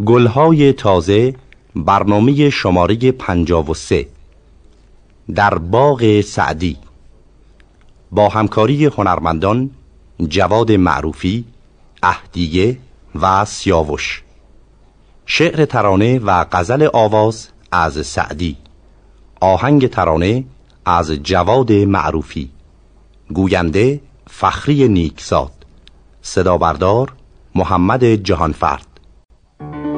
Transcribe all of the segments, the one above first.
گلهای تازه برنامه شماره 53 در باغ سعدی. با همکاری هنرمندان جواد معروفی، اهدیه و سیاوش. شعر ترانه و غزل آواز از سعدی. آهنگ ترانه از جواد معروفی. گوینده فخری نیکزاد. صدا بردار محمد جهانفرد. Thank you.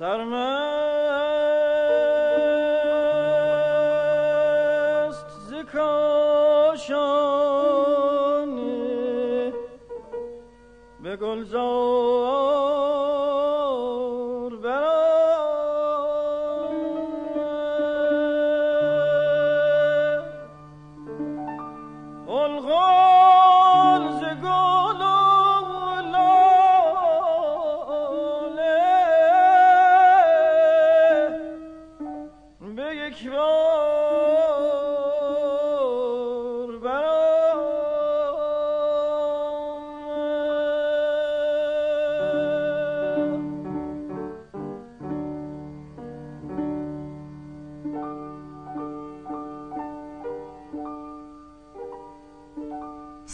سرمست ز کاشانه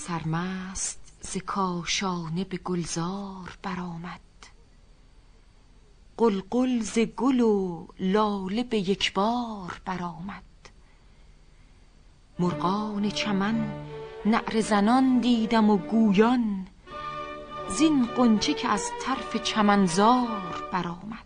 سرمست ز کاشانه به گلزار برآمد. قلقل ز گل و لاله به یک بار برآمد. مرغان چمن نعره زنان دیدم و گویان زین غنچه که از طرف چمنزار برآمد.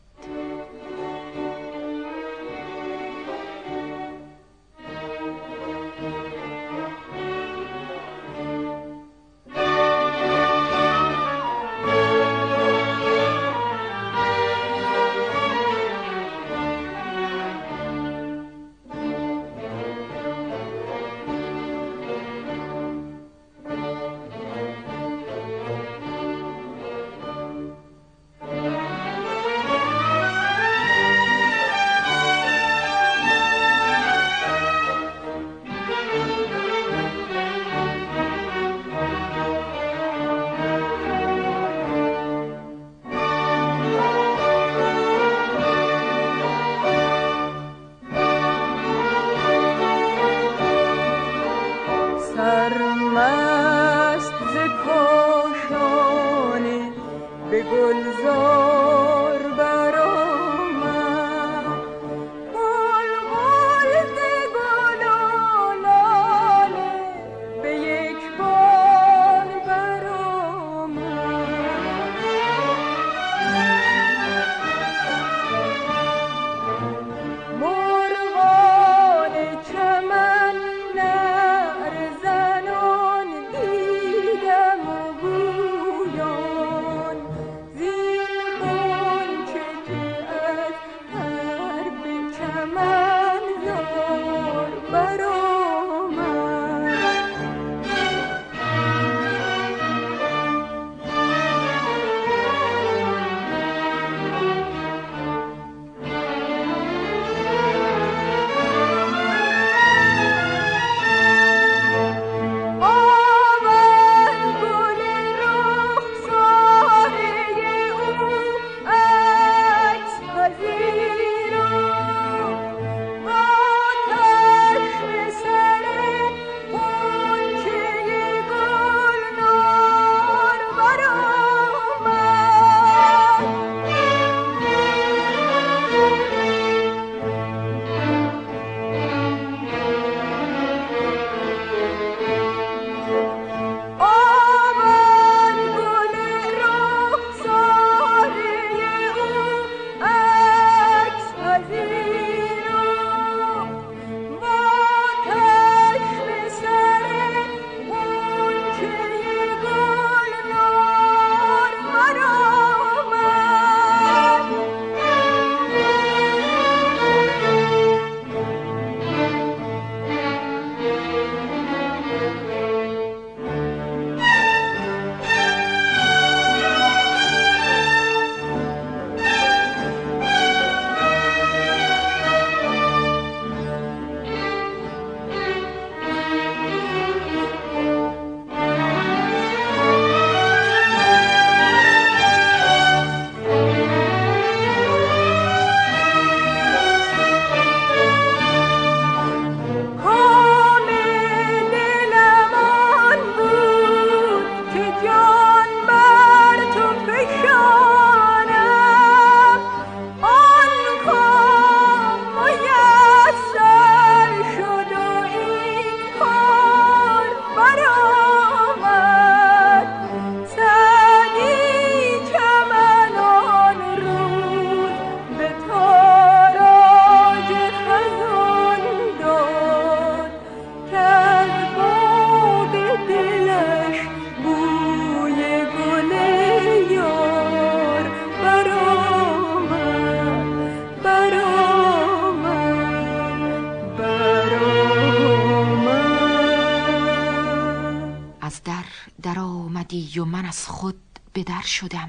و من از خود به در شدم.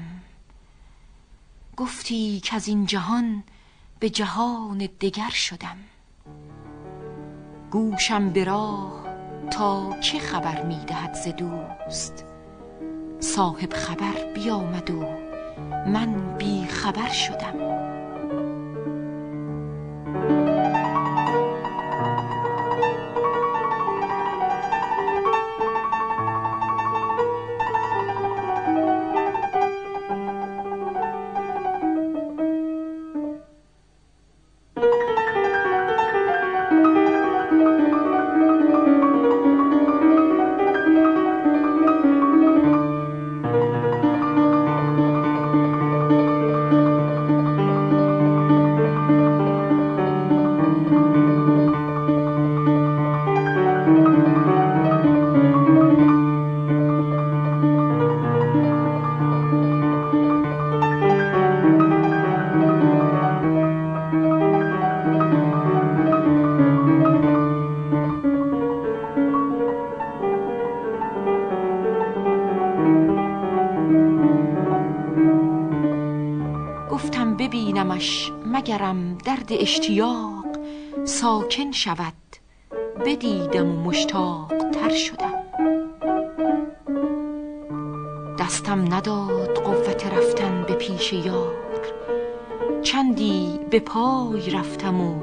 گفتی که از این جهان به جهان دگر شدم. گوشم به راه تا که خبر می‌دهد ز دوست؟ صاحب خبر بیامد و من بی خبر شدم. درد اشتیاق ساکن شود بدیدم و مشتاق تر شدم. دستم نداد قوت رفتن به پیش یار چندی به پای رفتم و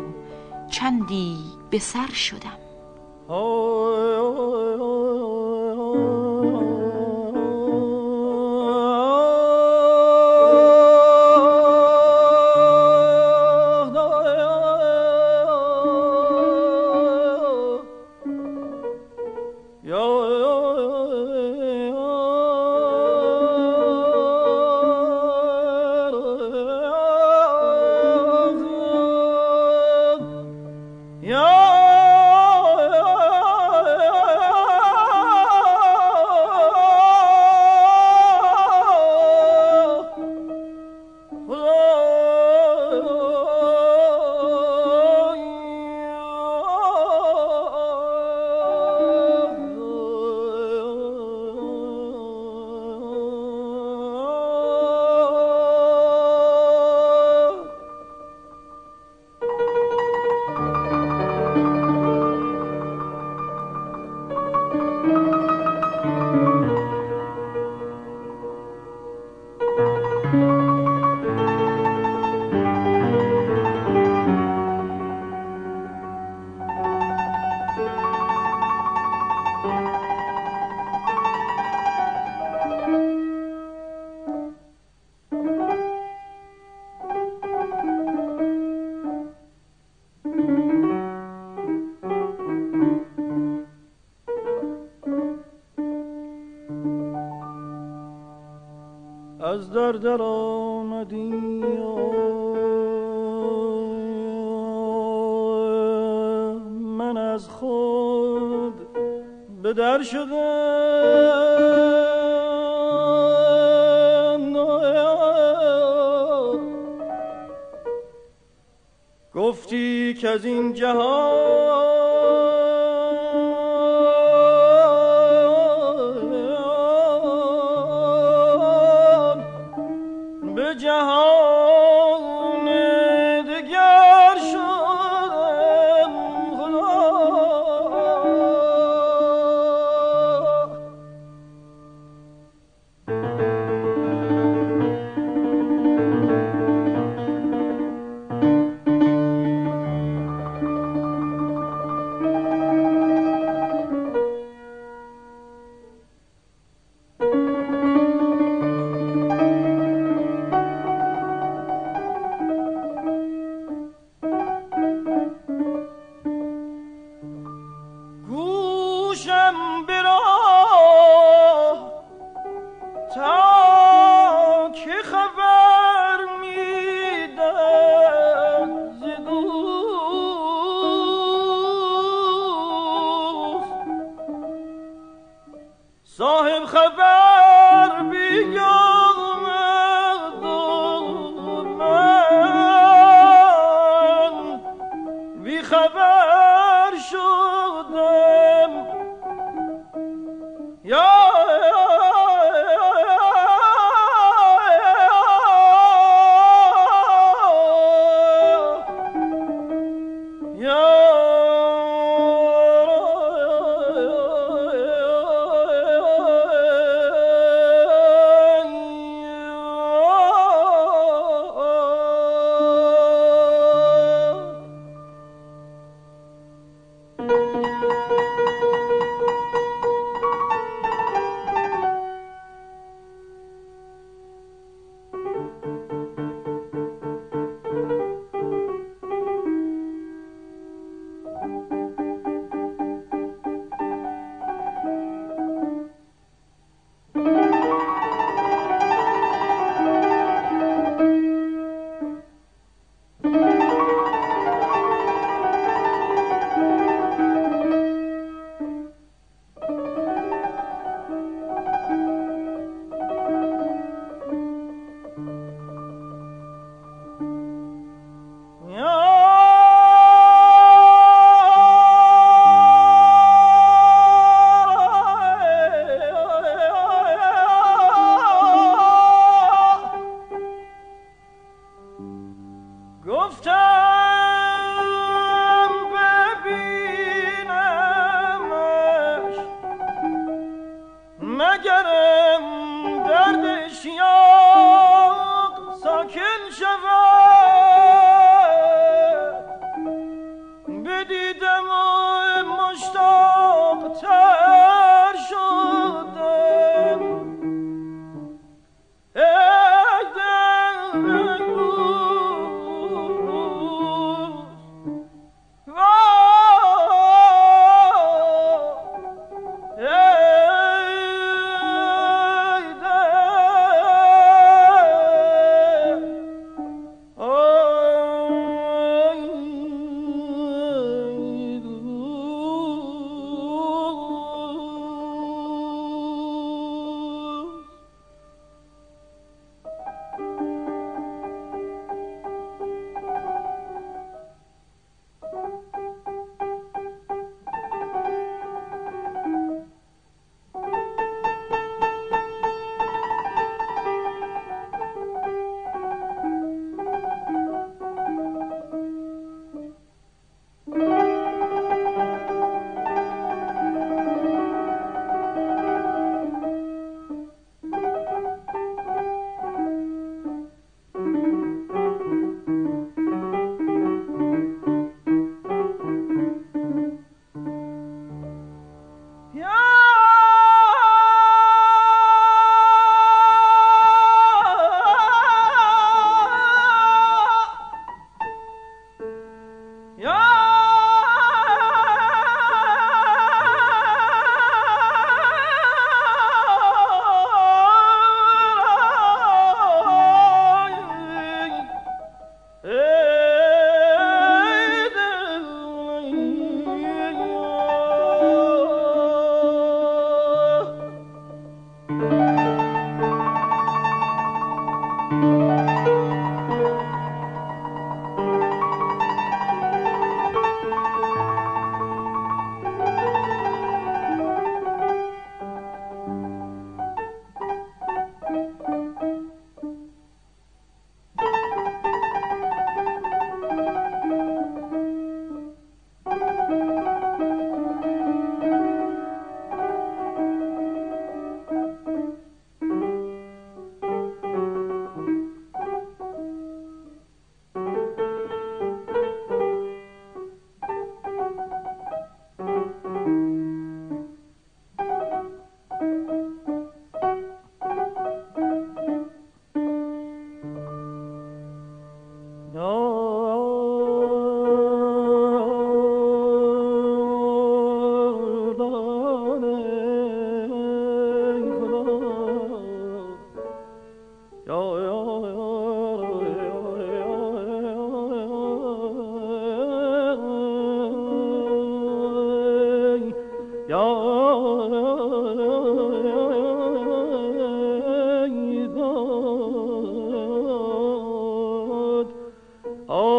چندی به سر شدم. در در آمدی. من از خود به در شدم. جهنم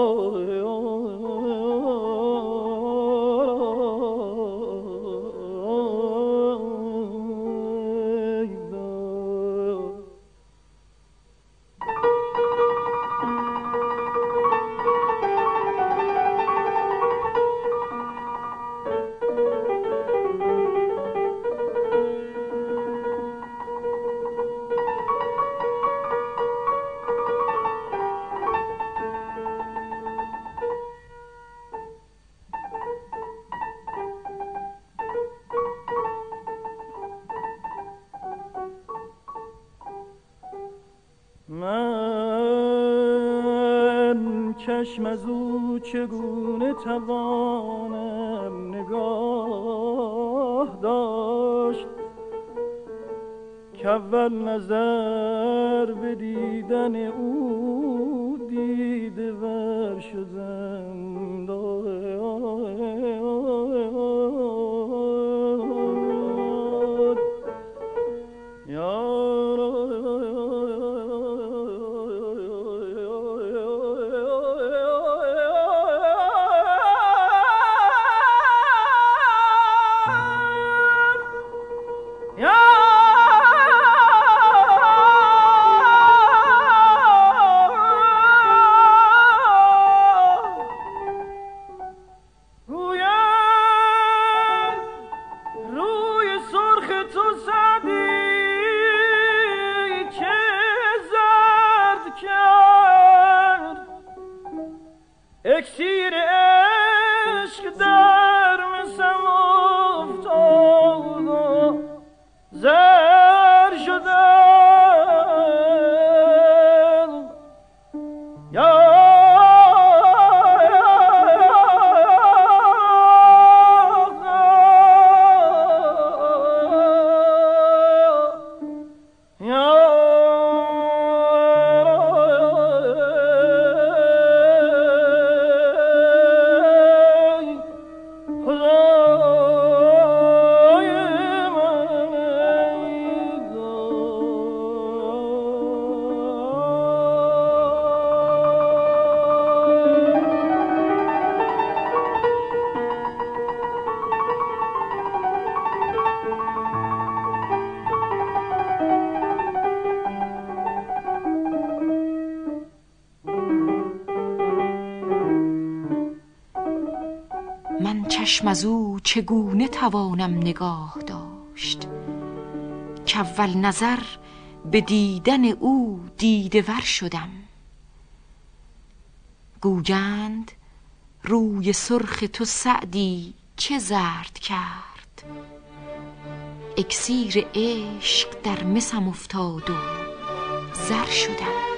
چشم چگونه توانم نگاه داشت؟ که اول نظر به دیدن او دیده ور شدم چشم از او چگونه توانم نگاه داشت؟ کول نظر به دیدن او دیده ور شدم. گویند روی سرخ تو سعدی چه زرد کرد؟ اکسیر عشق در مسم افتاد و زر شدم.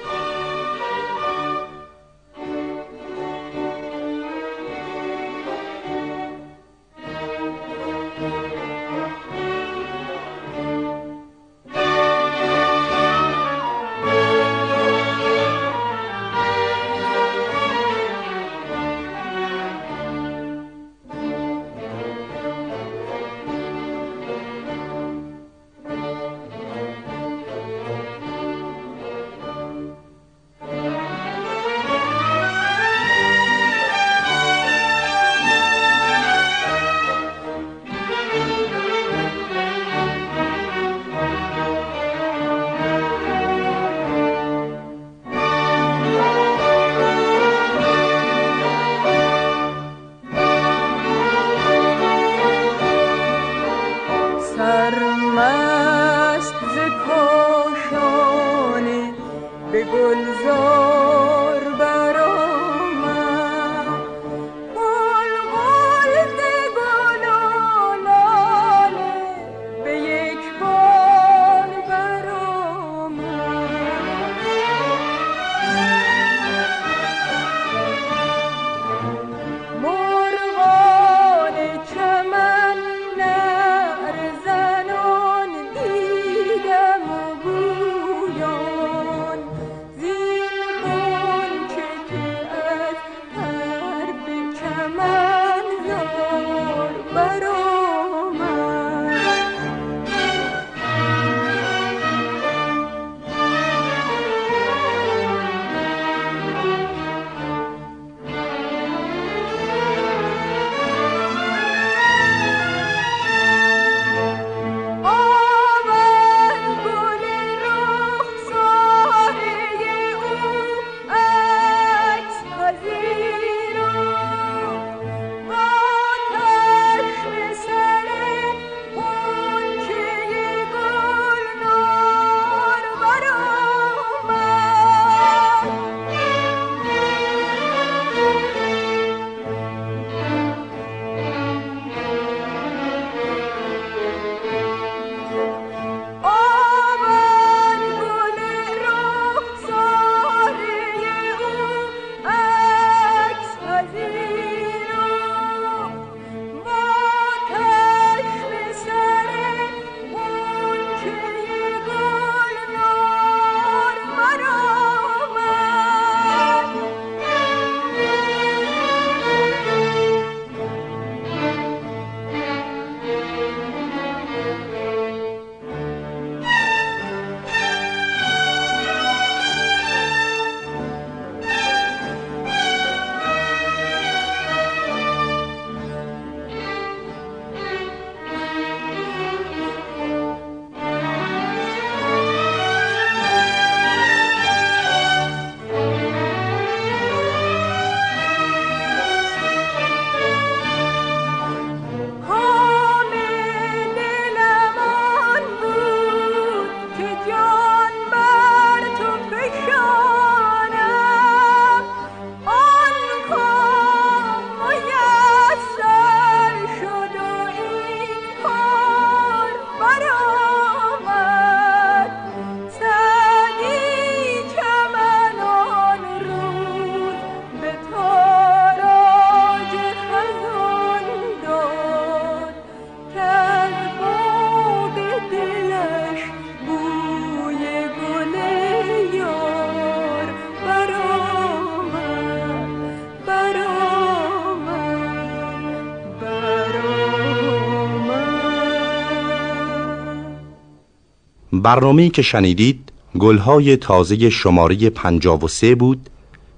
برنامه‌ای که شنیدید گلهای تازه شماره 53 بود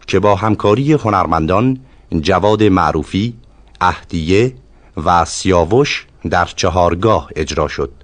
که با همکاری هنرمندان جواد معروفی، اهدیه و سیاوش در چهارگاه اجرا شد.